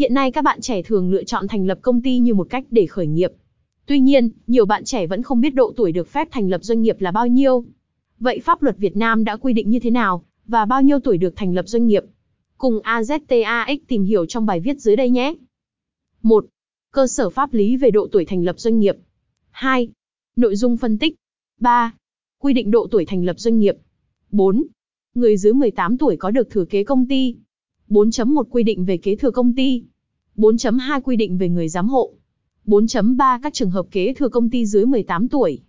Hiện nay các bạn trẻ thường lựa chọn thành lập công ty như một cách để khởi nghiệp. Tuy nhiên, nhiều bạn trẻ vẫn không biết độ tuổi được phép thành lập doanh nghiệp là bao nhiêu. Vậy pháp luật Việt Nam đã quy định như thế nào, và bao nhiêu tuổi được thành lập doanh nghiệp? Cùng AZTAX tìm hiểu trong bài viết dưới đây nhé. 1. Cơ sở pháp lý về độ tuổi thành lập doanh nghiệp. 2. Nội dung phân tích. 3. Quy định độ tuổi thành lập doanh nghiệp. 4. Người dưới 18 tuổi có được thừa kế công ty. 4.1 Quy định về kế thừa công ty. 4.2 Quy định về người giám hộ. 4.3 Các trường hợp kế thừa công ty dưới 18 tuổi.